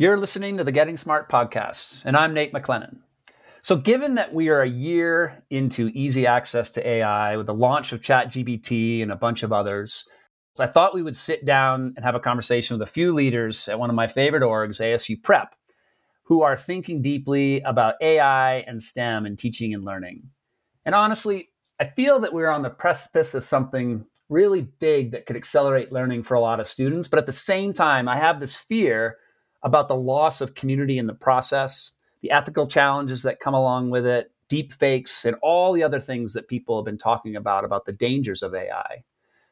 You're listening to the Getting Smart podcast, and I'm Nate McClennen. So, given that we are a year into easy access to AI with the launch of ChatGPT and a bunch of others, I thought we would sit down and have a conversation with a few leaders at one of my favorite orgs, ASU Prep, who are thinking deeply about AI and STEM and teaching and learning. And honestly, I feel that we're on the precipice of something really big that could accelerate learning for a lot of students. But at the same time, I have this fear about the loss of community in the process, the ethical challenges that come along with it, deep fakes, and all the other things that people have been talking about about the dangers of AI.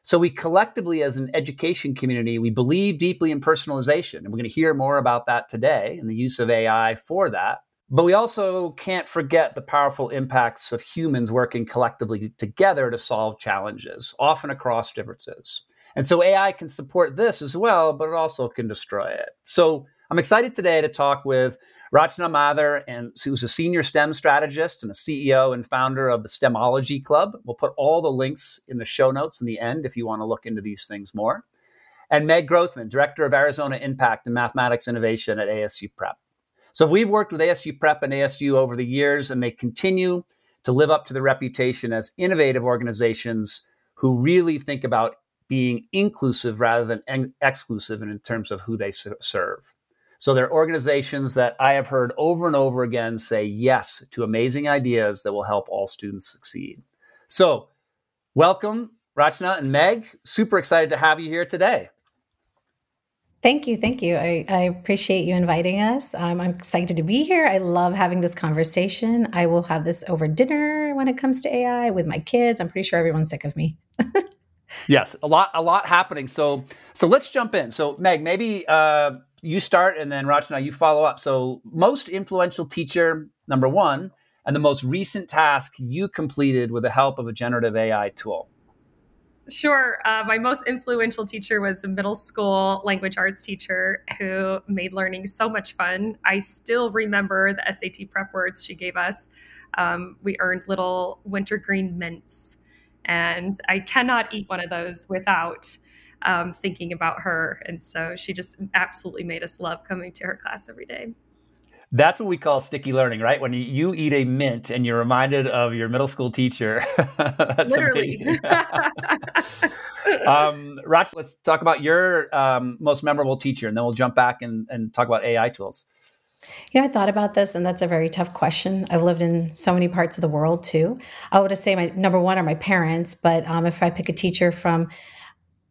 So we collectively, as an education community, we believe deeply in personalization, and we're going to hear more about that today and the use of AI for that. But we also can't forget the powerful impacts of humans working collectively together to solve challenges, often across differences. And so AI can support this as well, but it also can destroy it. So I'm excited today to talk with Rachna Mathur, and who's a senior STEM strategist and a CEO and founder of the STEMology Club. We'll put all the links in the show notes in the end if you want to look into these things more. And Meg Grothman, director of Arizona Impact and Mathematics Innovation at ASU Prep. So we've worked with ASU Prep and ASU over the years, and they continue to live up to the reputation as innovative organizations who really think about being inclusive rather than en- exclusive in terms of who they serve. So they're organizations that I have heard over and over again say yes to amazing ideas that will help all students succeed. So, welcome, Rachna and Meg. Super excited to have you here today. Thank you. Thank you. I, I appreciate you inviting us. Um, I'm excited to be here. I love having this conversation. I will have this over dinner when it comes to AI with my kids. I'm pretty sure everyone's sick of me. yes, a lot, a lot happening. So, so let's jump in. So, Meg, maybe uh, you start and then Rachna, you follow up. So, most influential teacher, number one, and the most recent task you completed with the help of a generative AI tool. Sure. Uh, my most influential teacher was a middle school language arts teacher who made learning so much fun. I still remember the SAT prep words she gave us. Um, we earned little wintergreen mints, and I cannot eat one of those without um, thinking about her. And so she just absolutely made us love coming to her class every day. That's what we call sticky learning, right? When you eat a mint and you're reminded of your middle school teacher. That's Literally. amazing. um, Rach, let's talk about your um, most memorable teacher, and then we'll jump back and, and talk about AI tools. You know, I thought about this, and that's a very tough question. I've lived in so many parts of the world too. I would say my number one are my parents, but um, if I pick a teacher from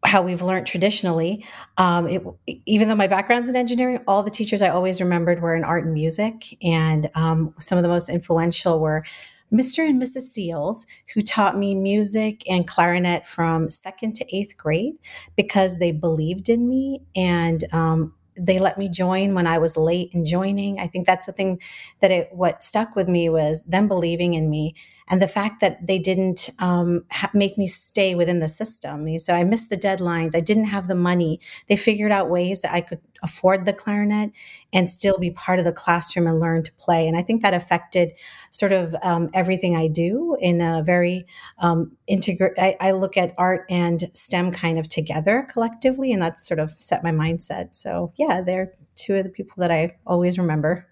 how we've learned traditionally. Um, it, even though my background's in engineering, all the teachers I always remembered were in art and music. And um, some of the most influential were Mr. and Mrs. Seals, who taught me music and clarinet from second to eighth grade because they believed in me and um, they let me join when I was late in joining. I think that's the thing that it what stuck with me was them believing in me and the fact that they didn't um, ha- make me stay within the system. So I missed the deadlines. I didn't have the money. They figured out ways that I could afford the clarinet and still be part of the classroom and learn to play. And I think that affected sort of um, everything I do in a very um, integrate. I, I look at art and STEM kind of together collectively, and that's sort of set my mindset. So yeah, they're two of the people that I always remember.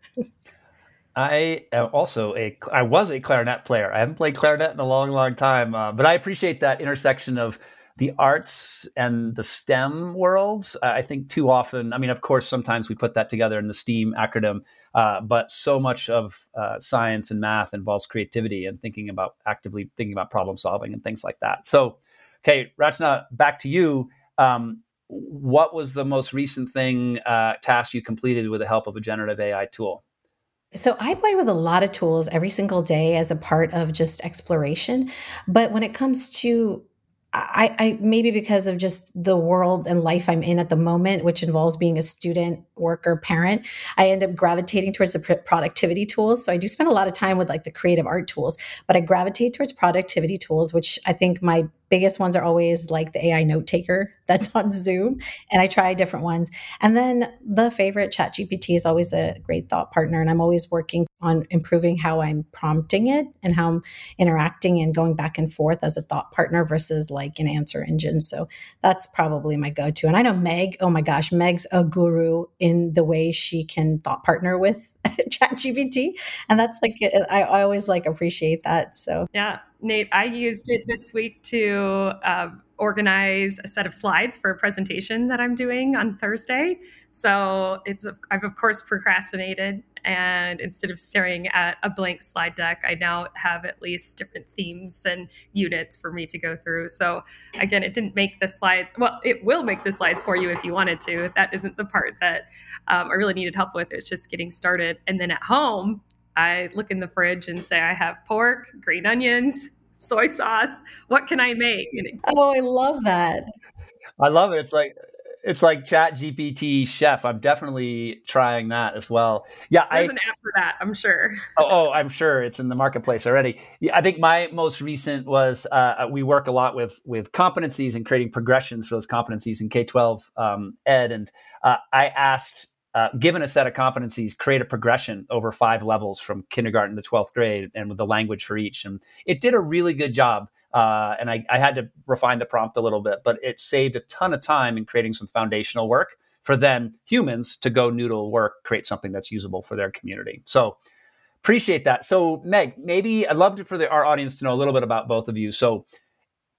I am also a I was a clarinet player. I haven't played clarinet in a long, long time, uh, but I appreciate that intersection of the arts and the STEM worlds. I think too often, I mean, of course, sometimes we put that together in the STEAM acronym, uh, but so much of uh, science and math involves creativity and thinking about actively thinking about problem solving and things like that. So, okay, Rachna, back to you. Um, what was the most recent thing uh, task you completed with the help of a generative AI tool? So I play with a lot of tools every single day as a part of just exploration. But when it comes to I, I, maybe because of just the world and life I'm in at the moment, which involves being a student, worker, parent, I end up gravitating towards the productivity tools. So I do spend a lot of time with like the creative art tools, but I gravitate towards productivity tools, which I think my biggest ones are always like the AI note taker that's on Zoom, and I try different ones. And then the favorite, ChatGPT, is always a great thought partner, and I'm always working on improving how I'm prompting it and how I'm interacting and going back and forth as a thought partner versus like an answer engine. So that's probably my go to. And I know Meg, oh my gosh, Meg's a guru in the way she can thought partner with ChatGPT. And that's like, I, I always like appreciate that. So, yeah, Nate, I used it this week to uh, organize a set of slides for a presentation that I'm doing on Thursday. So it's I've of course procrastinated and instead of staring at a blank slide deck, I now have at least different themes and units for me to go through. So again, it didn't make the slides. Well, it will make the slides for you if you wanted to. That isn't the part that um, I really needed help with. It's just getting started. And then at home, I look in the fridge and say, I have pork, green onions, soy sauce. What can I make? Oh, I love that. I love it. It's like it's like Chat GPT Chef. I'm definitely trying that as well. Yeah, there's I, an app for that. I'm sure. oh, oh, I'm sure it's in the marketplace already. Yeah, I think my most recent was uh, we work a lot with with competencies and creating progressions for those competencies in K-12 um, ed, and uh, I asked. Uh, given a set of competencies, create a progression over five levels from kindergarten to 12th grade and with the language for each. And it did a really good job uh, and I, I, had to refine the prompt a little bit, but it saved a ton of time in creating some foundational work for then humans to go noodle work, create something that's usable for their community. So appreciate that. So Meg, maybe I'd love to, for the, our audience to know a little bit about both of you. So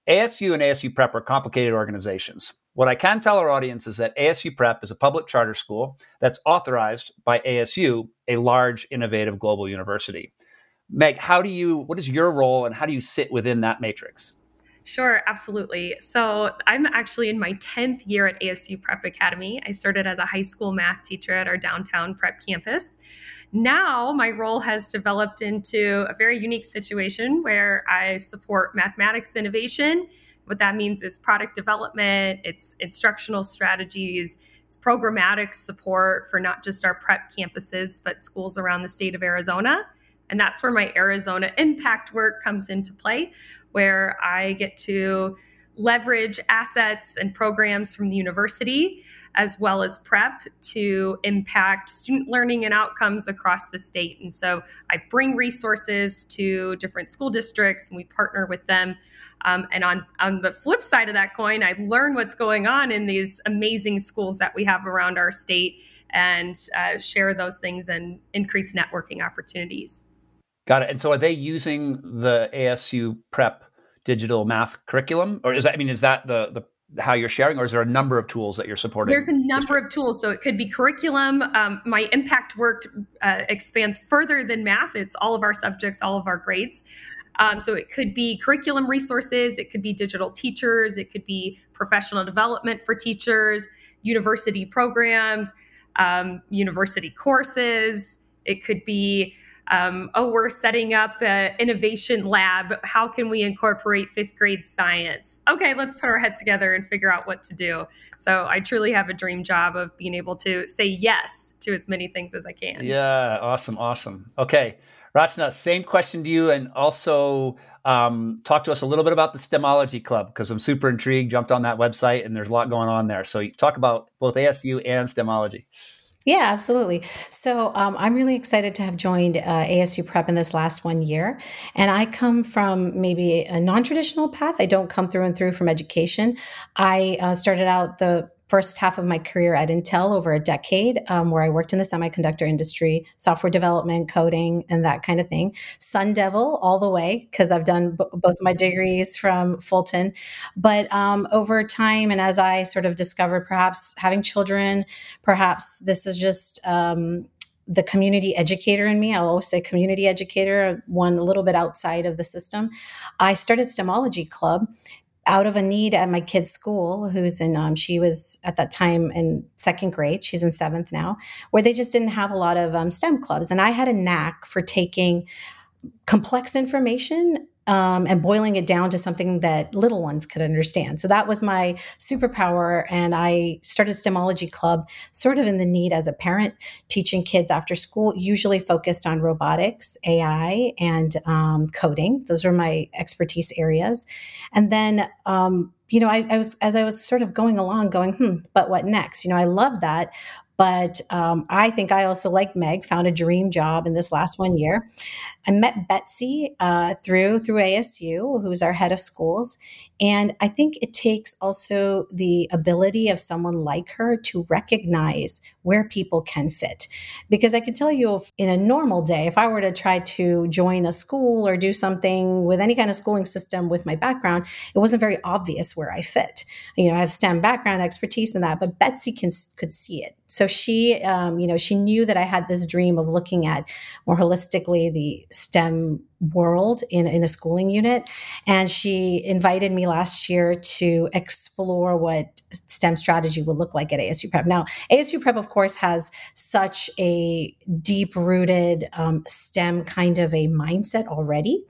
ASU and ASU Prep are complicated organizations. What I can tell our audience is that ASU Prep is a public charter school that's authorized by ASU, a large, innovative global university. Meg, how do you, what is your role and how do you sit within that matrix? Sure, absolutely. So I'm actually in my 10th year at ASU Prep Academy. I started as a high school math teacher at our downtown prep campus. Now my role has developed into a very unique situation where I support mathematics innovation. What that means is product development, it's instructional strategies, it's programmatic support for not just our prep campuses, but schools around the state of Arizona. And that's where my Arizona impact work comes into play, where I get to leverage assets and programs from the university as well as prep to impact student learning and outcomes across the state. And so I bring resources to different school districts and we partner with them. Um, and on, on the flip side of that coin, I learn what's going on in these amazing schools that we have around our state and uh, share those things and increase networking opportunities. Got it. And so are they using the ASU prep digital math curriculum? Or is that, I mean, is that the, the, how you're sharing, or is there a number of tools that you're supporting? There's a number of tools. So it could be curriculum. Um, my impact work uh, expands further than math. It's all of our subjects, all of our grades. Um, so it could be curriculum resources, it could be digital teachers, it could be professional development for teachers, university programs, um, university courses. It could be um, oh, we're setting up an innovation lab. How can we incorporate fifth grade science? Okay, let's put our heads together and figure out what to do. So I truly have a dream job of being able to say yes to as many things as I can. Yeah, awesome, awesome. Okay, Rachna, same question to you, and also um, talk to us a little bit about the STEMology Club because I'm super intrigued. Jumped on that website, and there's a lot going on there. So talk about both ASU and STEMology. Yeah, absolutely. So um, I'm really excited to have joined uh, ASU Prep in this last one year. And I come from maybe a non traditional path. I don't come through and through from education. I uh, started out the first half of my career at Intel over a decade, um, where I worked in the semiconductor industry, software development, coding, and that kind of thing. Sun Devil all the way, because I've done b- both my degrees from Fulton. But um, over time, and as I sort of discovered perhaps having children, perhaps this is just um, the community educator in me. I'll always say community educator, one a little bit outside of the system. I started STEMology Club out of a need at my kid's school, who's in, um, she was at that time in second grade, she's in seventh now, where they just didn't have a lot of um, STEM clubs. And I had a knack for taking complex information um, and boiling it down to something that little ones could understand. So that was my superpower. And I started STEMology Club sort of in the need as a parent, teaching kids after school, usually focused on robotics, AI, and um, coding. Those were my expertise areas. And then, um, you know, I, I, was as I was sort of going along, going, hmm, but what next? You know, I love that, but um, I think I also, like Meg, found a dream job in this last one year. I met Betsy uh, through through ASU, who's our head of schools, and I think it takes also the ability of someone like her to recognize where people can fit. Because I can tell you, in a normal day, if I were to try to join a school or do something with any kind of schooling system with my background, it wasn't very obvious where I fit. You know, I have STEM background expertise in that, but Betsy can could see it. So she, um, you know, she knew that I had this dream of looking at more holistically the STEM world in, in a schooling unit. And she invited me last year to explore what STEM strategy would look like at ASU Prep. Now, ASU Prep, of course, has such a deep rooted um, STEM kind of a mindset already.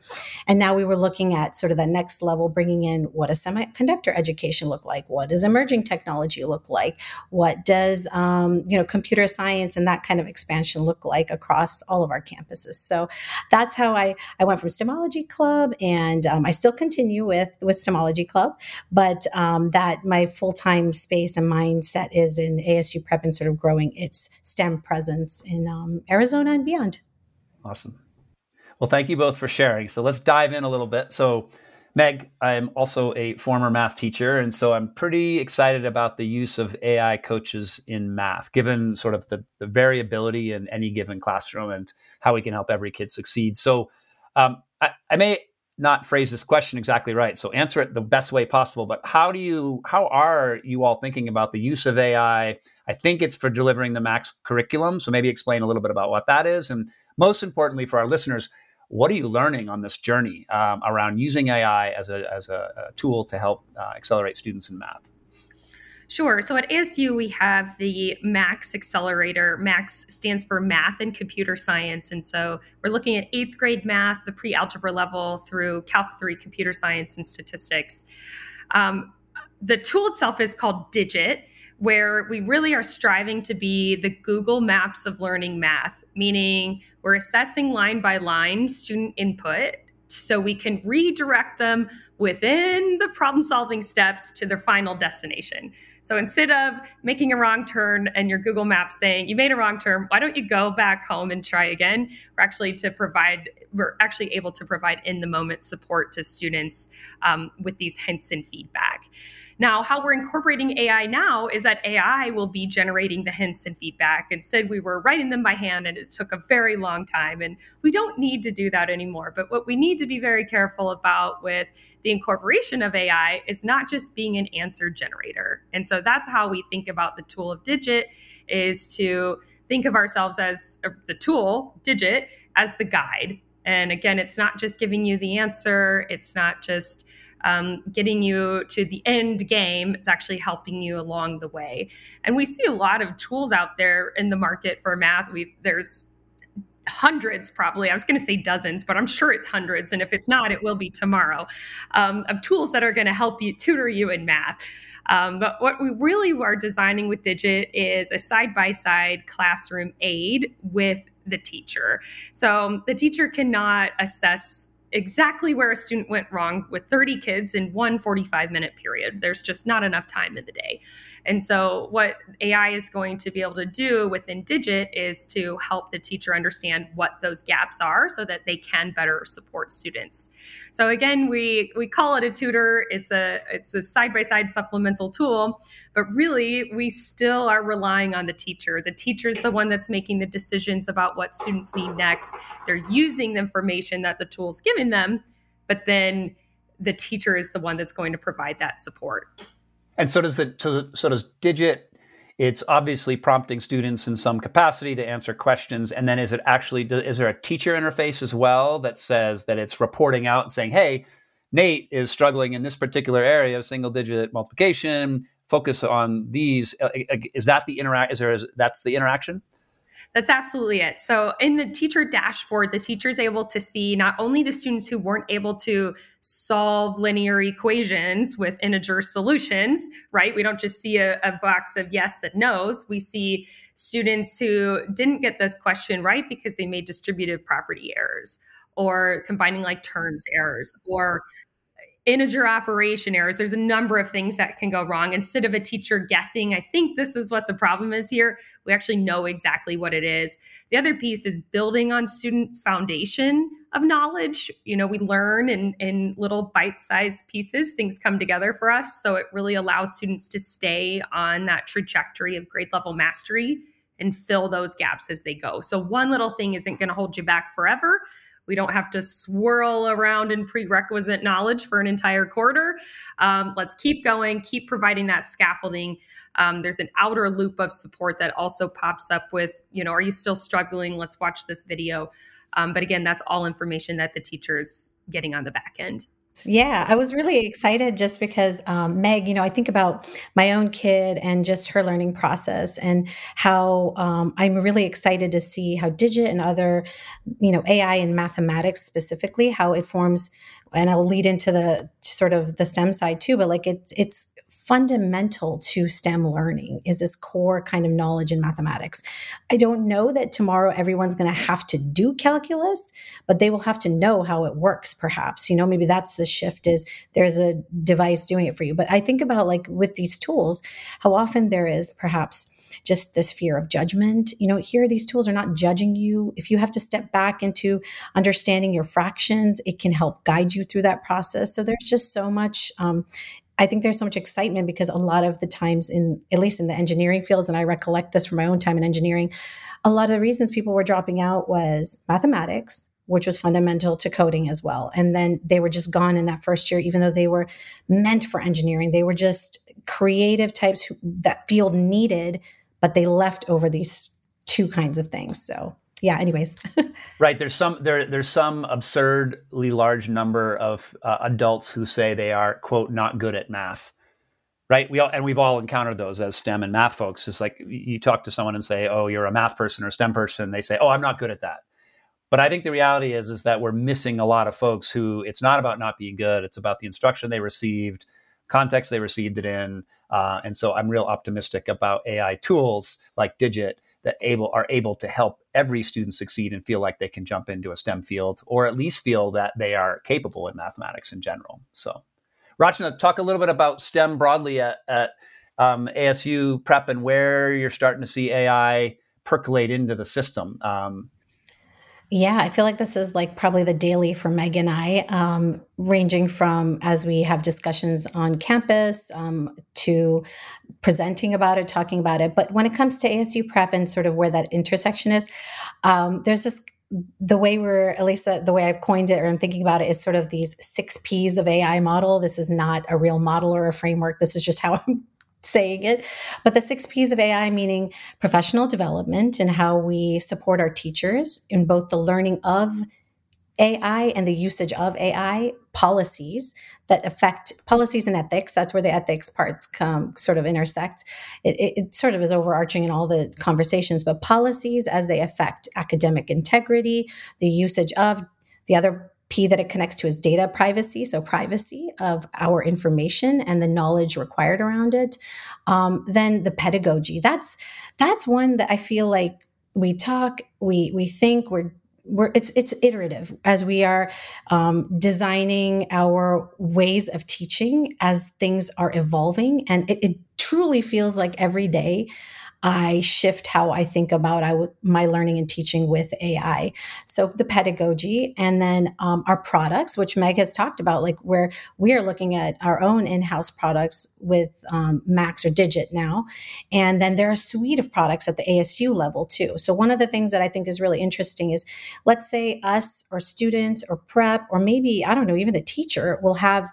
And now we were looking at sort of the next level, bringing in what does semiconductor education look like? What does emerging technology look like? What does, um, you know, computer science and that kind of expansion look like across all of our campuses? So that's how I, I went from STEMology Club, and um, I still continue with with STEMology Club, but um, that my full time space and mindset is in ASU Prep and sort of growing its STEM presence in um, Arizona and beyond. Awesome. Well, thank you both for sharing. So let's dive in a little bit. So. Meg, I'm also a former math teacher, and so I'm pretty excited about the use of AI coaches in math, given sort of the, the variability in any given classroom and how we can help every kid succeed. So, um, I, I, may not phrase this question exactly right, so answer it the best way possible. But how do you, how are you all thinking about the use of AI? I think it's for delivering the Max curriculum, so maybe explain a little bit about what that is, and most importantly for our listeners, what are you learning on this journey um, around using AI as a as a, a tool to help uh, accelerate students in math? Sure. So at ASU, we have the MAX accelerator. MAX stands for Math and Computer Science. And so we're looking at eighth grade math, the pre algebra level, through Calc 3 computer science and statistics. Um, the tool itself is called Digit, where we really are striving to be the Google Maps of learning math, meaning we're assessing line by line student input so we can redirect them within the problem solving steps to their final destination. So instead of making a wrong turn and your Google Maps saying you made a wrong turn, why don't you go back home and try again? We're actually to provide we're actually able to provide in the moment support to students um, with these hints and feedback. Now, how we're incorporating AI now is that AI will be generating the hints and feedback. Instead, we were writing them by hand and it took a very long time. And we don't need to do that anymore. But what we need to be very careful about with the incorporation of AI is not just being an answer generator. And so that's how we think about the tool of Digit is to think of ourselves as uh, the tool, Digit, as the guide. And again, it's not just giving you the answer, it's not just um, getting you to the end game. It's actually helping you along the way. And we see a lot of tools out there in the market for math. We've there's hundreds probably i was going to say dozens but i'm sure it's hundreds and if it's not it will be tomorrow um, of tools that are going to help you tutor you in math um, but what we really are designing with digit is a side-by-side classroom aid with the teacher so the teacher cannot assess exactly where a student went wrong with 30 kids in one 45 minute period. There's just not enough time in the day. And so, what AI is going to be able to do within Digit is to help the teacher understand what those gaps are so that they can better support students. So, again, we, we call it a tutor, it's a, it's a side by side supplemental tool, but really, we still are relying on the teacher. The teacher is the one that's making the decisions about what students need next. They're using the information that the tool's given them, but then the teacher is the one that's going to provide that support. And so does the so, so does Digit. It's obviously prompting students in some capacity to answer questions, and then is it actually is there a teacher interface as well that says that it's reporting out and saying, "Hey, Nate is struggling in this particular area of single digit multiplication. Focus on these." Uh, uh, is that the interact? Is there is, that's the interaction? That's absolutely it. So, in the teacher dashboard, the teacher is able to see not only the students who weren't able to solve linear equations with integer solutions, right? We don't just see a, a box of yes and no's. We see students who didn't get this question right because they made distributive property errors or combining like terms errors or integer operation errors. There's a number of things that can go wrong. Instead of a teacher guessing, I think this is what the problem is here, we actually know exactly what it is. The other piece is building on student foundation of knowledge. You know, we learn in, in little bite sized pieces, things come together for us. So it really allows students to stay on that trajectory of grade level mastery and fill those gaps as they go. So one little thing isn't going to hold you back forever we don't have to swirl around in prerequisite knowledge for an entire quarter. Um, let's keep going, keep providing that scaffolding. Um, there's an outer loop of support that also pops up with, you know, are you still struggling? Let's watch this video. Um, but again, that's all information that the teacher's getting on the back end. Yeah, I was really excited just because um, Meg, you know, I think about my own kid and just her learning process and how um, I'm really excited to see how Digit and other, you know, AI and mathematics specifically, how it forms, and I'll lead into the sort of the STEM side too, but like it's, it's, fundamental to STEM learning is this core kind of knowledge in mathematics. I don't know that tomorrow everyone's going to have to do calculus, but they will have to know how it works perhaps. You know, maybe that's the shift is there's a device doing it for you. But I think about like with these tools, how often there is perhaps just this fear of judgment. You know, here these tools are not judging you. If you have to step back into understanding your fractions, it can help guide you through that process. So there's just so much um, I think there's so much excitement because a lot of the times in at least in the engineering fields and I recollect this from my own time in engineering a lot of the reasons people were dropping out was mathematics which was fundamental to coding as well and then they were just gone in that first year even though they were meant for engineering they were just creative types who, that field needed but they left over these two kinds of things. So yeah anyways. Right there's some there there's some absurdly large number of uh, adults who say they are quote not good at math. Right? We all and we've all encountered those as stem and math folks. It's like you talk to someone and say oh you're a math person or a stem person they say oh i'm not good at that. But i think the reality is is that we're missing a lot of folks who it's not about not being good it's about the instruction they received context they received it in uh, and so i'm real optimistic about ai tools like digit that able are able to help every student succeed and feel like they can jump into a STEM field, or at least feel that they are capable in mathematics in general. So, Rachna, talk a little bit about STEM broadly at, at um, ASU Prep and where you're starting to see AI percolate into the system. Um, yeah, I feel like this is like probably the daily for Meg and I, um, ranging from as we have discussions on campus um, to presenting about it, talking about it. But when it comes to ASU prep and sort of where that intersection is, um, there's this the way we're at least the, the, way I've coined it or I'm thinking about it is sort of these six P's of AI model. This is not a real model or a framework. This is just how I'm saying it. But the six P's of AI, meaning professional development and how we support our teachers in both the learning of AI and the usage of AI, policies that affect policies and ethics. That's where the ethics parts come sort of intersect. It, it, it, sort of is overarching in all the conversations, but policies as they affect academic integrity, the usage of the other P that it connects to is data privacy, so privacy of our information and the knowledge required around it. Um, then the pedagogy. That's that's one that I feel like we talk, we we think we're we're it's it's iterative as we are um, designing our ways of teaching as things are evolving, and it, it truly feels like every day I shift how I think about I w- my learning and teaching with AI. So the pedagogy and then um, our products, which Meg has talked about, like where we are looking at our own in-house products with um, Max or Digit now. And then there are a suite of products at the ASU level too. So one of the things that I think is really interesting is let's say us or students or prep or maybe, I don't know, even a teacher will have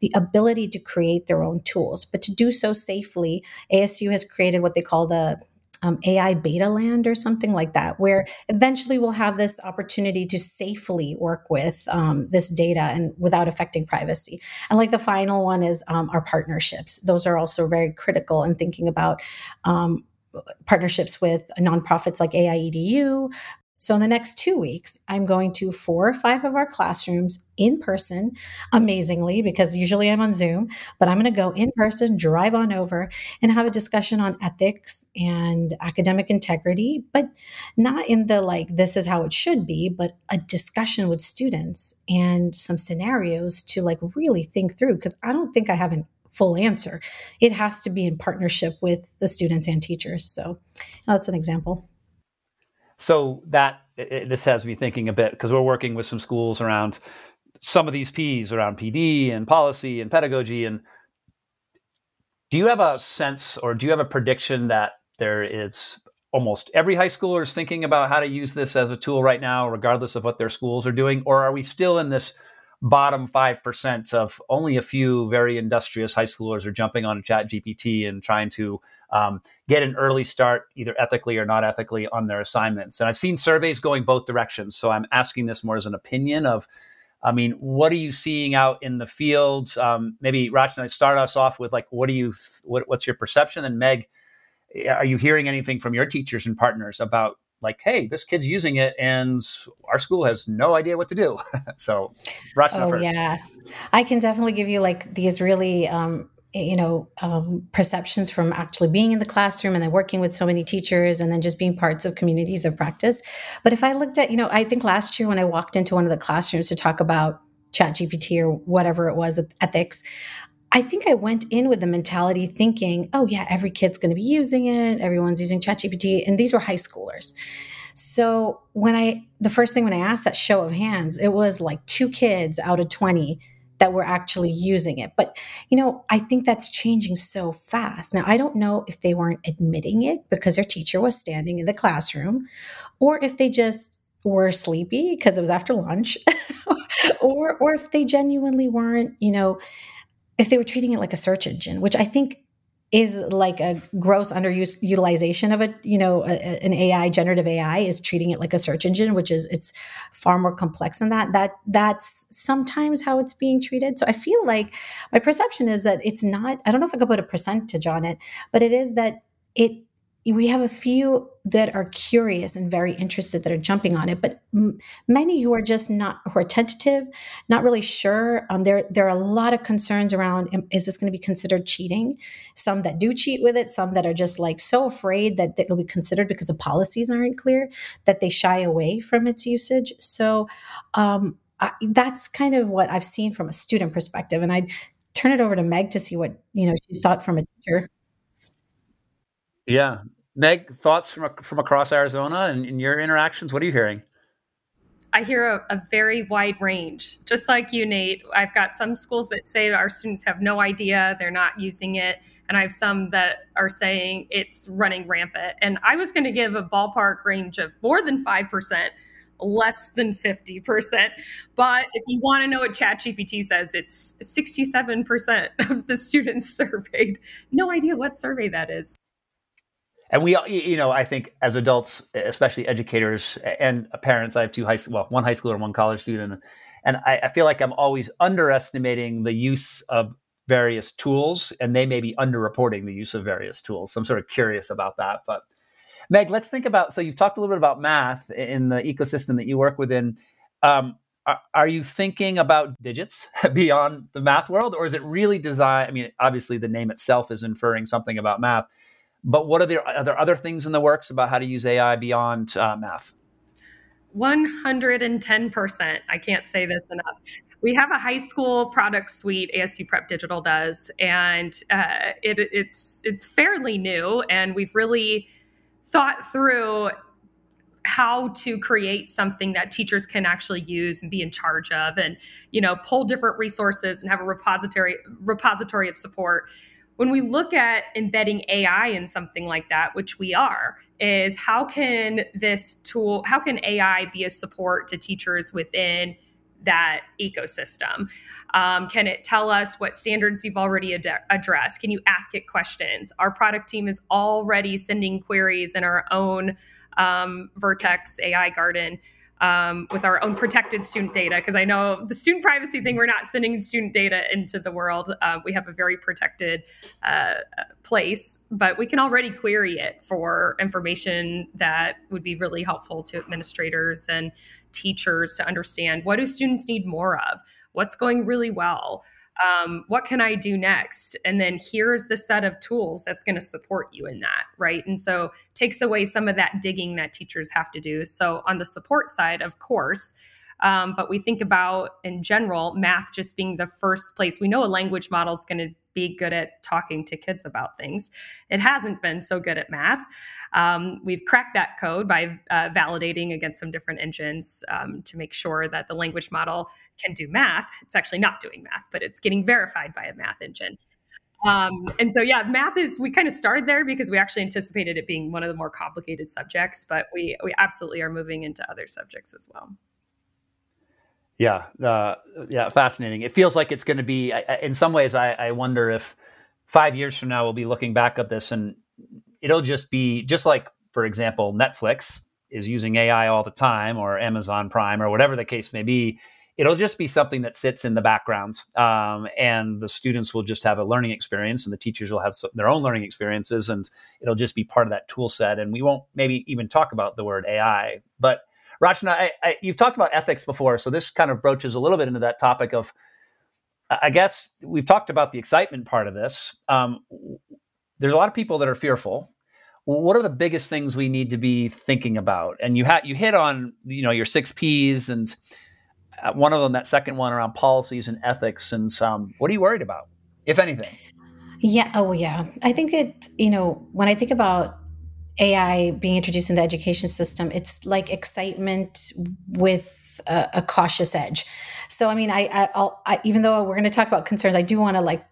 the ability to create their own tools. But to do so safely, ASU has created what they call the um, AI beta land or something like that, where eventually we'll have this opportunity to safely work with um, this data and without affecting privacy. And like the final one is um, our partnerships. Those are also very critical in thinking about um, partnerships with nonprofits like AIEDU, so, in the next two weeks, I'm going to four or five of our classrooms in person, amazingly, because usually I'm on Zoom, but I'm going to go in person, drive on over, and have a discussion on ethics and academic integrity, but not in the like, this is how it should be, but a discussion with students and some scenarios to like really think through, because I don't think I have a full answer. It has to be in partnership with the students and teachers. So, that's an example. So that it, this has me thinking a bit because we're working with some schools around some of these P's around PD and policy and pedagogy. And do you have a sense or do you have a prediction that there is almost every high schooler is thinking about how to use this as a tool right now, regardless of what their schools are doing? Or are we still in this bottom 5% of only a few very industrious high schoolers are jumping on chat gpt and trying to um, get an early start either ethically or not ethically on their assignments. And i've seen surveys going both directions so i'm asking this more as an opinion of i mean what are you seeing out in the field? Um, maybe rachna start us off with like what do you what, what's your perception? And meg are you hearing anything from your teachers and partners about like, hey, this kid's using it and our school has no idea what to do. so, Rachna oh, first. Yeah, I can definitely give you like these really, um, you know, um, perceptions from actually being in the classroom and then working with so many teachers and then just being parts of communities of practice. But if I looked at, you know, I think last year when I walked into one of the classrooms to talk about chat gpt or whatever it was ethics I think I went in with the mentality thinking, oh, yeah, every kid's going to be using it. Everyone's using ChatGPT. And these were high schoolers. So when I, the first thing when I asked that show of hands, it was like two kids out of 20 that were actually using it. But, you know, I think that's changing so fast. Now, I don't know if they weren't admitting it because their teacher was standing in the classroom or if they just were sleepy because it was after lunch or or if they genuinely weren't, you know, if they were treating it like a search engine, which I think is like a gross underutilization of a You know, a, an AI, generative AI, is treating it like a search engine, which is it's far more complex than that. That that's sometimes how it's being treated. So I feel like my perception is that it's not. I don't know if I could put a percentage on it, but it is that it we have a few that are curious and very interested that are jumping on it, but m- many who are just not who are tentative, not really sure. Um, there there are a lot of concerns around: is this going to be considered cheating? Some that do cheat with it, some that are just like so afraid that it'll be considered because the policies aren't clear that they shy away from its usage. So um, I, that's kind of what I've seen from a student perspective, and I turn it over to Meg to see what you know she's thought from a teacher. Yeah, Meg, thoughts from from across Arizona and in your interactions? What are you hearing? I hear a, a, very wide range. Just like you, Nate, I've got some schools that say our students have no idea, they're not using it. And I have some that are saying it's running rampant. And I was going to give a ballpark range of more than 5%, less than 50%. But if you want to know what ChatGPT says, it's 67% of the students surveyed. No idea what survey that is and we you know i think as adults especially educators and parents i have two high school well one high schooler and one college student. And I, I, feel like i'm always underestimating the use of various tools and they may be underreporting the use of various tools. So i'm sort of curious about that. But meg let's think about so you've talked a little bit about math in the ecosystem that you work within. Um, are, are you thinking about digits beyond the math world or is it really designed i mean obviously the name itself is inferring something about math but what are there are there other things in the works about how to use AI beyond uh, math? 110%. I can't say this enough. We have a high school product suite, ASU Prep Digital does, and uh, it, it's it's fairly new, and we've really thought through how to create something that teachers can actually use and be in charge of and you know pull different resources and have a repository repository of support when we look at embedding AI in something like that, which we are, is how can this tool, how can AI be a support to teachers within that ecosystem? Um, can it tell us what standards you've already ad- addressed? Can you ask it questions? Our product team is already sending queries in our own um, Vertex AI Garden um, with our own protected student data because I know the student privacy thing, we're not sending student data into the world. Um, we have a very protected uh, place, but we can already query it for information that would be really helpful to administrators and teachers to understand what do students need more of, what's going really well um, what can I do next? And then here's the set of tools that's going to support you in that, right? And so takes away some of that digging that teachers have to do. So on the support side, of course, um, but we think about in general math just being the first place we know a language model is going to be good at talking to kids about things. It hasn't been so good at math. Um, we've cracked that code by uh, validating against some different engines um, to make sure that the language model can do math. It's actually not doing math, but it's getting verified by a math engine. Um, and so, yeah, math is, we kind of started there because we actually anticipated it being one of the more complicated subjects, but we, we absolutely are moving into other subjects as well. Yeah, uh, yeah, fascinating. It feels like it's going to be. I, in some ways, I, I wonder if five years from now we'll be looking back at this and it'll just be just like, for example, Netflix is using AI all the time, or Amazon Prime, or whatever the case may be. It'll just be something that sits in the background, um, and the students will just have a learning experience, and the teachers will have their own learning experiences, and it'll just be part of that tool set. And we won't maybe even talk about the word AI, but Rachna, I, I, you've talked about ethics before, so this kind of broaches a little bit into that topic of. I guess we've talked about the excitement part of this. Um, there's a lot of people that are fearful. What are the biggest things we need to be thinking about? And you had you hit on you know your six P's and uh, one of them, that second one around policies and ethics. And what are you worried about, if anything? Yeah. Oh, yeah. I think it. You know, when I think about AI being introduced in the education system, it's like excitement with a, a cautious edge. So, I mean, I, I, I even though we're going to talk about concerns, I do want to like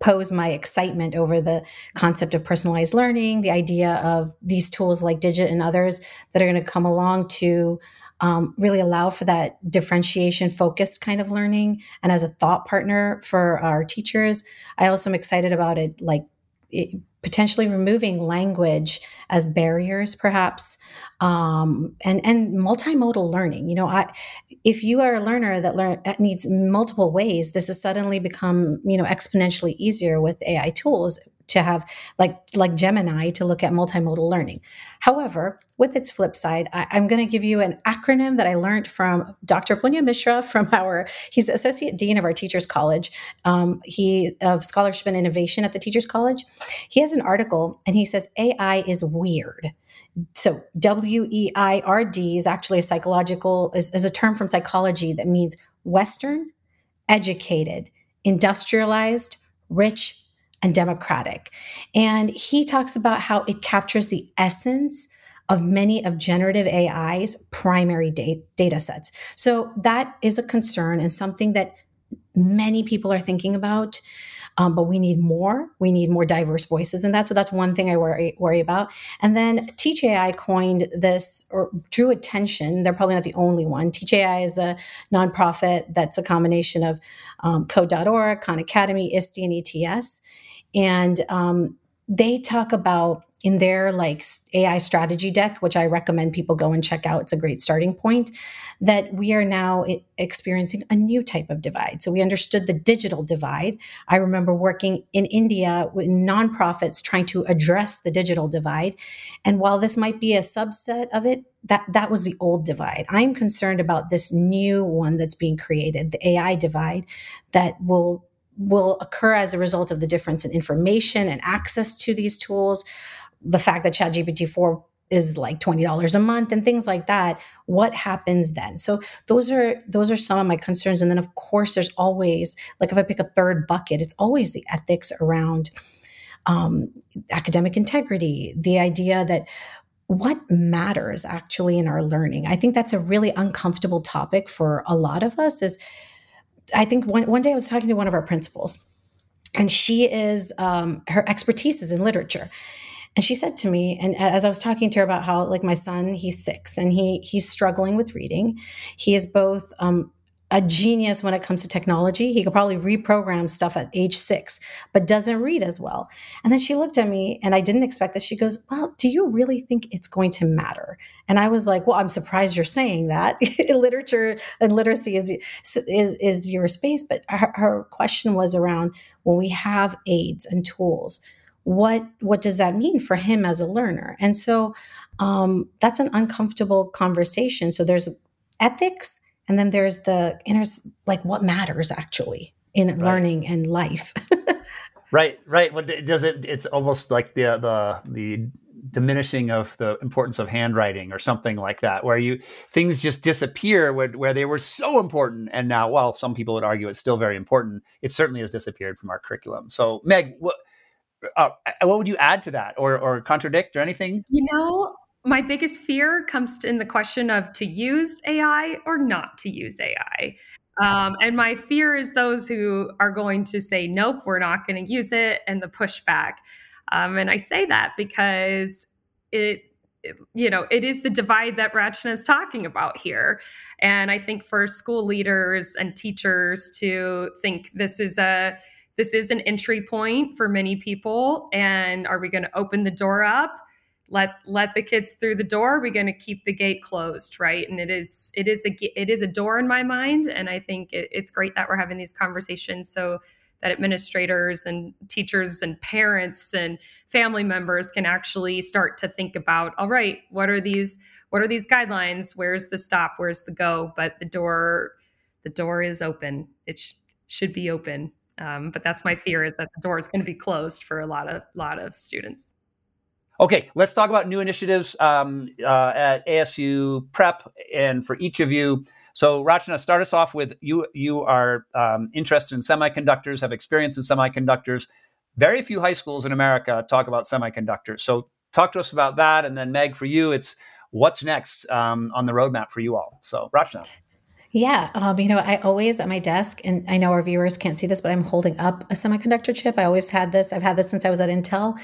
pose my excitement over the concept of personalized learning, the idea of these tools like Digit and others that are going to come along to um, really allow for that differentiation focused kind of learning and as a thought partner for our teachers. I also am excited about it, like it, potentially removing language as barriers perhaps um, and and multimodal learning you know i if you are a learner that learn that needs multiple ways this has suddenly become you know exponentially easier with ai tools to have like like Gemini to look at multimodal learning. However, with its flip side, I, am going to give you an acronym that I learned from Dr. Punya Mishra from our he's associate dean of our Teachers College. Um, he of scholarship and innovation at the Teachers College. He has an article and he says AI is weird. So W E I R D is actually a psychological is, is a term from psychology that means Western, educated, industrialized, rich, and democratic. And he talks about how it captures the essence of many of generative AI's primary da- data sets. So that is a concern and something that many people are thinking about. Um, but we need more. We need more diverse voices and that's So that's one thing I worry worry about. And then Teach AI coined this or drew attention. They're probably not the only one. Teach AI is a nonprofit that's a combination of um, Code.org, Khan Academy, ISTE, and ETS. And um, they talk about in their like AI strategy deck, which I recommend people go and check out. It's a great starting point. That we are now experiencing a new type of divide. So we understood the digital divide. I remember working in India with nonprofits trying to address the digital divide. And while this might be a subset of it, that that was the old divide. I'm concerned about this new one that's being created, the AI divide, that will will occur as a result of the difference in information and access to these tools. The fact that ChatGPT 4 is like $20 a month and things like that what happens then? So those are those are some of my concerns. And then of course there's always like if i pick a third bucket it's always the ethics around um, academic integrity the idea that what matters actually in our learning. I think that's a really uncomfortable topic for a lot of us is I think one, one day I was talking to one of our principals, and she is, um, her expertise is in literature. And she said to me, and as I was talking to her about how, like my son, he's six and he he's struggling with reading. He is both um, a genius when it comes to technology. He could probably reprogram stuff at age six, but doesn't read as well. And then she looked at me and I didn't expect this. She goes, Well, do you really think it's going to matter? And I was like, Well, I'm surprised you're saying that. Literature and literacy is, is, is your space. But her, her question was around when we have aids and tools, what what does that mean for him as a learner? And so um, that's an uncomfortable conversation. So there's ethics and then there's the inner like what matters actually in right. learning and life. Right right. What does it it's almost like the the the diminishing of the importance of handwriting or something like that where you things just disappear where, where they were so important and now well some people would argue it's still very important. It certainly has disappeared from our curriculum. So meg what uh, what would you add to that or or contradict or anything you know my biggest fear comes in the question of to use AI or not to use AI. Um, and my fear is those who are going to say, nope, we're not going to use it, and the pushback. Um, and I say that because it, you know, it is the divide that Rachna is talking about here. And I think for school leaders and teachers to think this is a, this is an entry point for many people. And are we going to open the door up? let let the kids through the door Are we're going to keep the gate closed right? And it is it is a it is a door in my mind and i think it, it's great that we're having these conversations so that administrators and teachers and parents and family members can actually start to think about all right what are these what are these guidelines? Where's the stop? Where's the go? But the door the door is open. It sh- should be open um, but that's my fear is that the door is going to be closed for a lot of lot of students Okay, let's talk about new initiatives um, uh, at ASU Prep, and for each of you. So, Rachna, start us off with you. You are um, interested in semiconductors, have experience in semiconductors. Very few high schools in America talk about semiconductors. So, talk to us about that, and then Meg, for you, it's what's next um, on the roadmap for you all. So, Rachna. Yeah, um, you know, I always at my desk, and I know our viewers can't see this, but I'm holding up a semiconductor chip. I always had this. I've had this since I was at Intel,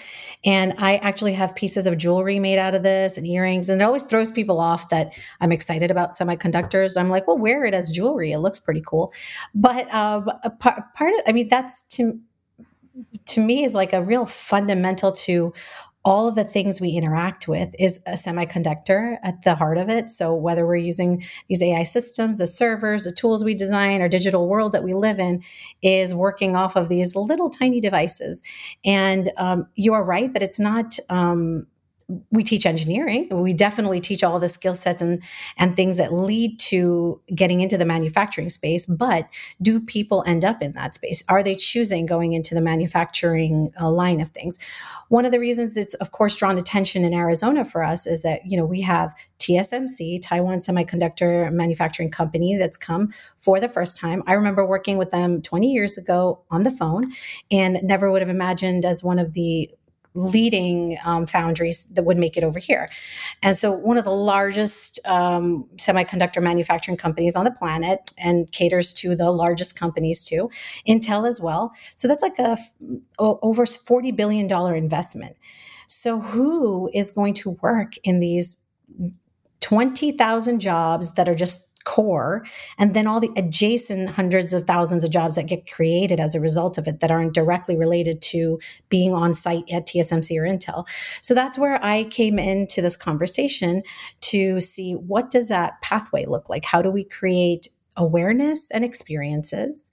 and I actually have pieces of jewelry made out of this and earrings. And it always throws people off that I'm excited about semiconductors. I'm like, well, wear it as jewelry. It looks pretty cool. But um, part, part of, I mean, that's to to me is like a real fundamental to all of the things we interact with is a semiconductor at the heart of it. So whether we're using these AI systems, the servers, the tools we design, our digital world that we live in is working off of these little tiny devices. And um, you are right that it's not um, we teach engineering. We definitely teach all the skill sets and and things that lead to getting into the manufacturing space but do people end up in that space? Are they choosing going into the manufacturing uh, line of things? One of the reasons it's of course drawn attention in arizona for us is that you know we have tsmc taiwan semiconductor manufacturing company that's come for the first time. I remember working with them 20 years ago on the phone and never would have imagined as one of the leading um, foundries that would make it over here. And so, one of the largest um, semiconductor manufacturing companies on the planet and caters to the largest companies too, Intel as well. So, that's like a over $40 billion investment. So, who is going to work in these 20,000 jobs that are just core and then all the adjacent hundreds of thousands of jobs that get created as a result of it that aren't directly related to being on site at TSMC or Intel. So that's where I came into this conversation to see what does that pathway look like? How do we create awareness and experiences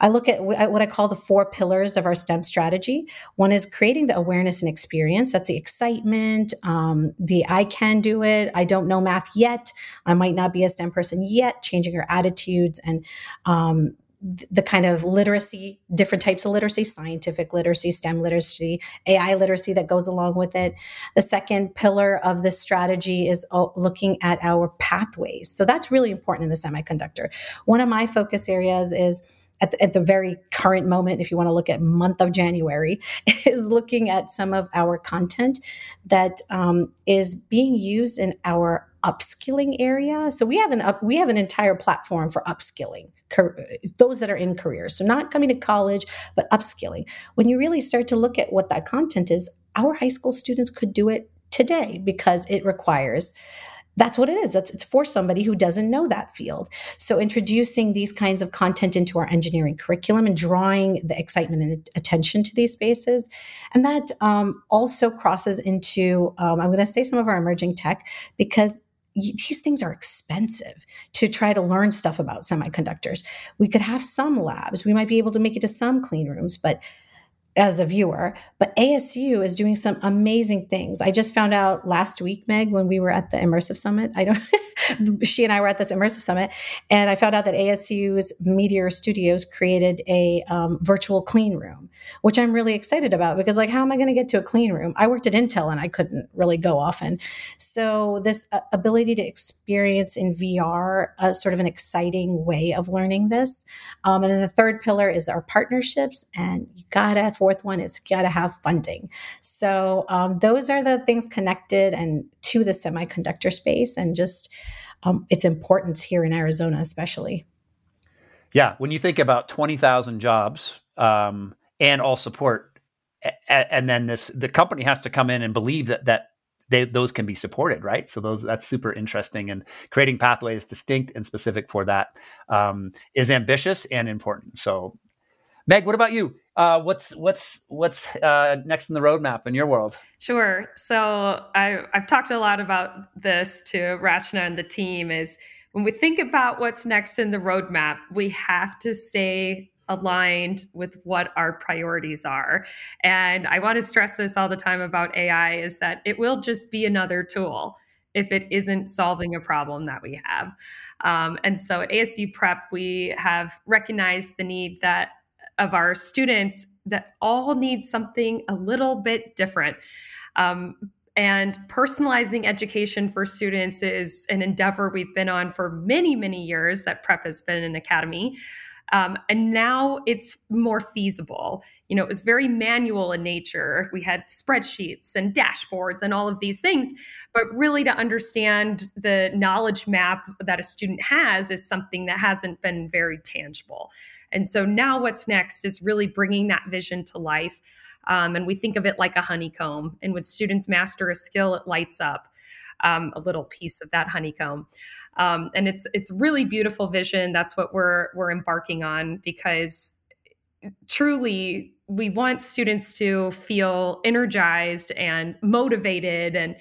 I look at what I call the four pillars of our STEM strategy. One is creating the awareness and experience. That's the excitement, um, the I can do it. I don't know math yet. I might not be a STEM person yet. Changing our attitudes and um, the kind of literacy, different types of literacy, scientific literacy, STEM literacy, AI literacy that goes along with it. The second pillar of this strategy is uh, looking at our pathways. So that's really important in the semiconductor. One of my focus areas is at the, at the very current moment, if you want to look at month of January, is looking at some of our content that um, is being used in our upskilling area. So we have an up, we have an entire platform for upskilling those that are in careers. So not coming to college, but upskilling. When you really start to look at what that content is, our high school students could do it today because it requires that's what it is. That's, it's for somebody who doesn't know that field. So introducing these kinds of content into our engineering curriculum and drawing the excitement and attention to these spaces, and that um, also crosses into um, I'm going to say some of our emerging tech because these things are expensive to try to learn stuff about semiconductors. We could have some labs. We might be able to make it to some clean rooms, but as a viewer, but ASU is doing some amazing things. I just found out last week, Meg, when we were at the Immersive Summit. I don't, she and I were at this Immersive Summit, and I found out that ASU's Meteor Studios created a um, virtual clean room, which I'm really excited about because, like, how am I going to get to a clean room? I worked at Intel and I couldn't really go often. So, this uh, ability to experience in VR a sort of an exciting way of learning this. Um, and then the third pillar is our partnerships, and you gotta fourth one is you got to have funding. So um, those are the things connected and to the semiconductor space and just um, its importance here in Arizona, especially. Yeah, when you think about twenty thousand jobs um, and all support, and then this the company has to come in and believe that that they, those can be supported, right? So those that's super interesting, and creating pathways distinct and specific for that um, is ambitious and important. So Meg, what about you? Uh, what's what's what's uh, next in the roadmap in your world? Sure. So I, I've talked a lot about this to Rachna and the team. Is when we think about what's next in the roadmap, we have to stay aligned with what our priorities are. And I want to stress this all the time about AI is that it will just be another tool if it isn't solving a problem that we have. Um, and so at ASU Prep, we have recognized the need that of our students that all need something a little bit different. Um, and personalizing education for students is an endeavor we've been on for many, many years that Prep has been an academy. Um, and now it's more feasible. You know, it was very manual in nature. We had spreadsheets and dashboards and all of these things, but really to understand the knowledge map that a student has is something that hasn't been very tangible. And so now what's next is really bringing that vision to life. Um, and we think of it like a honeycomb. And when students master a skill, it lights up um, a little piece of that honeycomb. Um, and it's it's really beautiful vision. That's what we're we're embarking on because truly we want students to feel energized and motivated and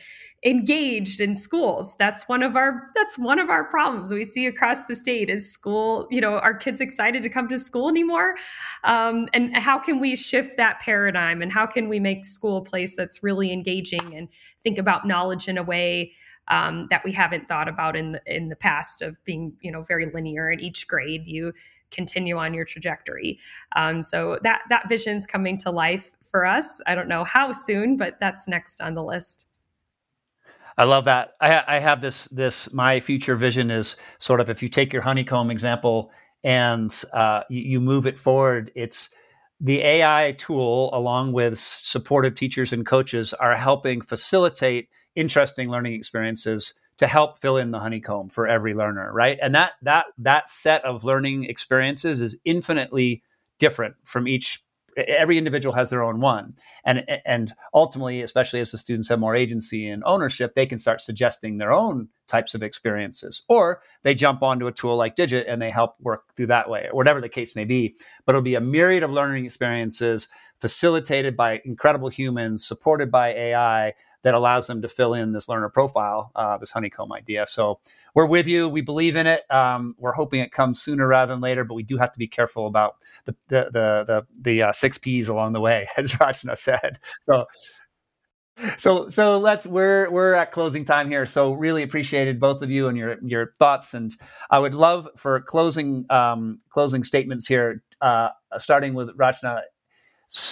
engaged in schools that's one of our that's one of our problems we see across the state is school you know are kids excited to come to school anymore um, and how can we shift that paradigm and how can we make school a place that's really engaging and think about knowledge in a way um, that we haven't thought about in the, in the past of being you know very linear in each grade you continue on your trajectory. Um, so that that vision's coming to life for us. I don't know how soon but that's next on the list. I love that. I, I, have this this my future vision is sort of if you take your honeycomb example and uh, you, you, move it forward, it's the AI tool along with supportive teachers and coaches are helping facilitate interesting learning experiences to help fill in the honeycomb for every learner right? And that that that set of learning experiences is infinitely different from each every individual has their own one. And and ultimately especially as the students have more agency and ownership they can start suggesting their own types of experiences. Or they jump onto a tool like digit and they help work through that way or whatever the case may be. But it'll be a myriad of learning experiences facilitated by incredible humans supported by ai that allows them to fill in this learner profile, uh, this honeycomb idea. So we're with you. We believe in it. Um, we're hoping it comes sooner rather than later, but we do have to be careful about the the the the, the uh, six P's along the way, as Rachna said. So. So so let's we're we're at closing time here. So really appreciated both of you and your your thoughts. And I would love for closing um, closing statements here, uh, starting with Rachna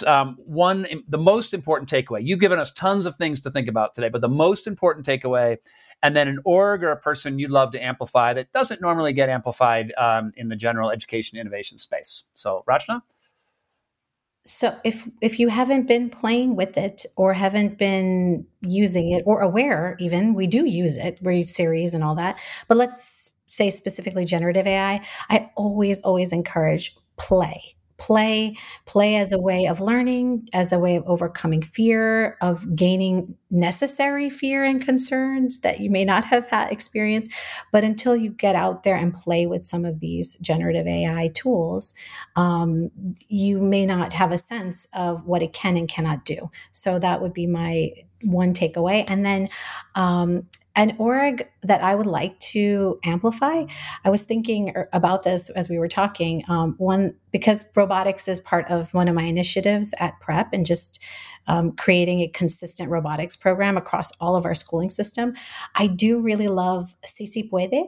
um, one the most important takeaway you've given us tons of things to think about today but the most important takeaway and then an org or a person you'd love to amplify that doesn't normally get amplified um, in the general education innovation space. So rachna so if if you haven't been playing with it or haven't been using it or aware even we do use it we use series and all that but let's say specifically generative ai i always always encourage play play play as a way of learning as a way of overcoming fear of gaining necessary fear and concerns that you may not have had experience but until you get out there and play with some of these generative ai tools um, you may not have a sense of what it can and cannot do. So that would be my one takeaway. And then um, an org that I would like to amplify. I was thinking er, about this as we were talking. Um, one because robotics is part of one of my initiatives at Prep, and just um, creating a consistent robotics program across all of our schooling system. I do really love Si Puede,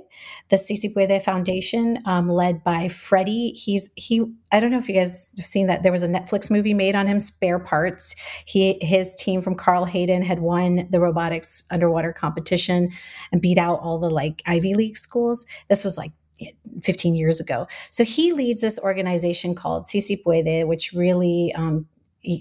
the Si Puede Foundation, um, led by Fredi. He's he. I don't know if you guys have seen that. There was a Netflix movie made on him, Spare Parts. He his team from Carl Hayden had won the robotics underwater competition and beat out all the like Ivy League schools. This was like 15 years ago. So he leads this organization called Si Puede, which really um,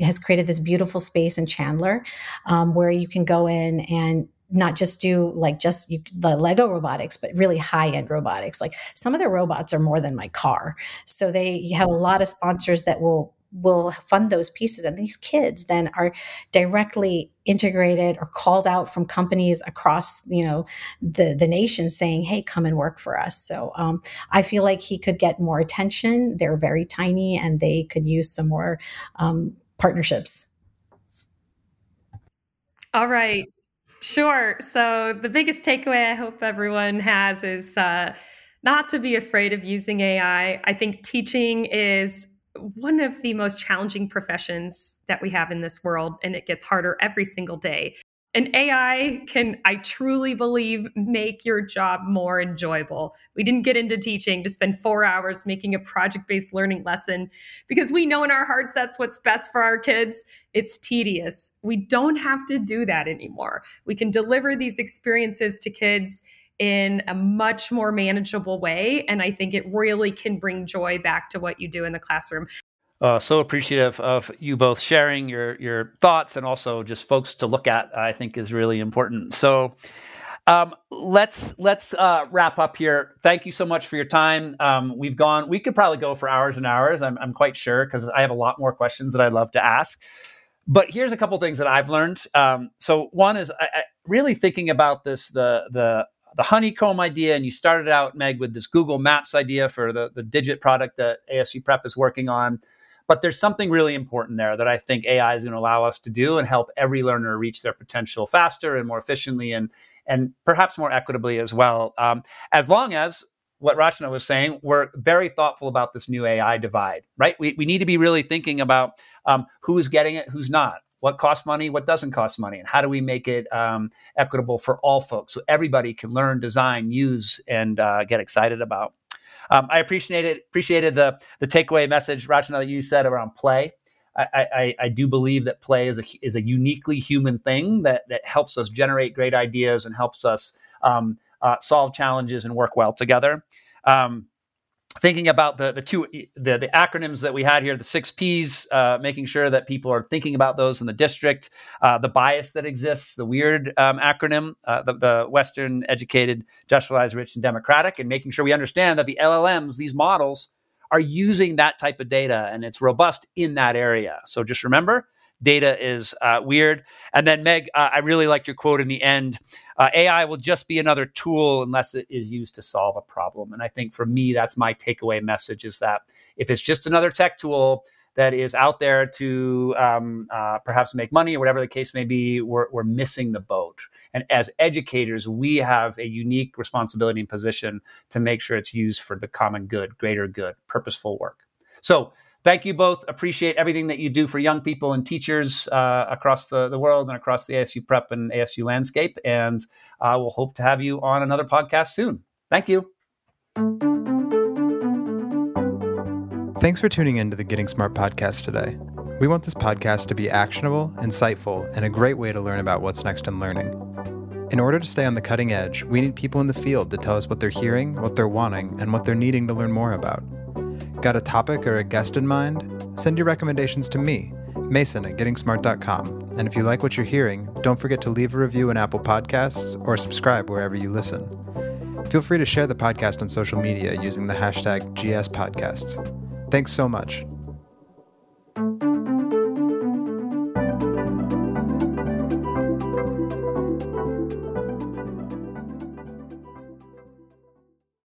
has created this beautiful space in Chandler um, where you can go in and not just do like just you, the Lego robotics, but really high end robotics. Like some of their robots are more than my car. So they have a lot of sponsors that will will fund those pieces. And these kids then are directly integrated or called out from companies across you know the the nation saying hey come and work for us. So um, i feel like he could get more attention. They're very tiny and they could use some more um, partnerships. All right. Sure. So the biggest takeaway i hope everyone has is uh, not to be afraid of using ai i think teaching is one of the most challenging professions that we have in this world, and it gets harder every single day. And AI can, I truly believe, make your job more enjoyable. We didn't get into teaching to spend four hours making a project based learning lesson because we know in our hearts that's what's best for our kids. It's tedious. We don't have to do that anymore. We can deliver these experiences to kids in a much more manageable way. And I think it really can bring joy back to what you do in the classroom. Uh, so appreciative of you both sharing your your thoughts and also just folks to look at. I think is really important. So. Um, let's let's uh, wrap up here. Thank you so much for your time. Um, we've gone. We could probably go for hours and hours. I'm, I'm quite sure because I have a lot more questions that I'd love to ask. But here's a couple things that I've learned. Um, so one is I, I really thinking about this the the the honeycomb idea, and you started out, Meg, with this Google Maps idea for the, the Digit product that ASU Prep is working on. But there's something really important there that I think AI is going to allow us to do and help every learner reach their potential faster and more efficiently and and perhaps more equitably as well. Um, as long as what Rachna was saying, we're very thoughtful about this new AI divide, right? We, we need to be really thinking about um, who's getting it, who's not what costs money, what doesn't cost money, and how do we make it um, equitable for all folks so everybody can learn, design, use, and uh, get excited about. Um, I appreciated appreciated the the takeaway message, Rachna, that you said around play. I, I, I, do believe that play is a is a uniquely human thing that that helps us generate great ideas and helps us um, uh, solve challenges and work well together. Um, thinking about the the two the, the acronyms that we had here the six p's uh, making sure that people are thinking about those in the district uh, the bias that exists the weird um, acronym uh, the, the, western educated industrialized rich and democratic and making sure we understand that the llms these models are using that type of data and it's robust in that area so just remember data is uh, weird. And then, Meg, uh, I really liked your quote in the end. Uh, AI will just be another tool unless it is used to solve a problem. And I think for me, that's my takeaway message is that if it's just another tech tool that is out there to um, uh, perhaps make money or whatever the case may be, we're, we're missing the boat. And as educators, we have a unique responsibility and position to make sure it's used for the common good, greater good, purposeful work. So, thank you both. Appreciate everything that you do for young people and teachers uh, across the, the world and across the ASU prep and ASU landscape. And uh, we'll hope to have you on another podcast soon. Thank you. Thanks for tuning in to the Getting Smart podcast today. We want this podcast to be actionable, insightful, and a great way to learn about what's next in learning. In order to stay on the cutting edge, we need people in the field to tell us what they're hearing, what they're wanting, and what they're needing to learn more about. Got a topic or a guest in mind? Send your recommendations to me, Mason at gettingsmart.com. And if you like what you're hearing, don't forget to leave a review in Apple Podcasts or subscribe wherever you listen. Feel free to share the podcast on social media using the hashtag GSPodcasts. Thanks so much.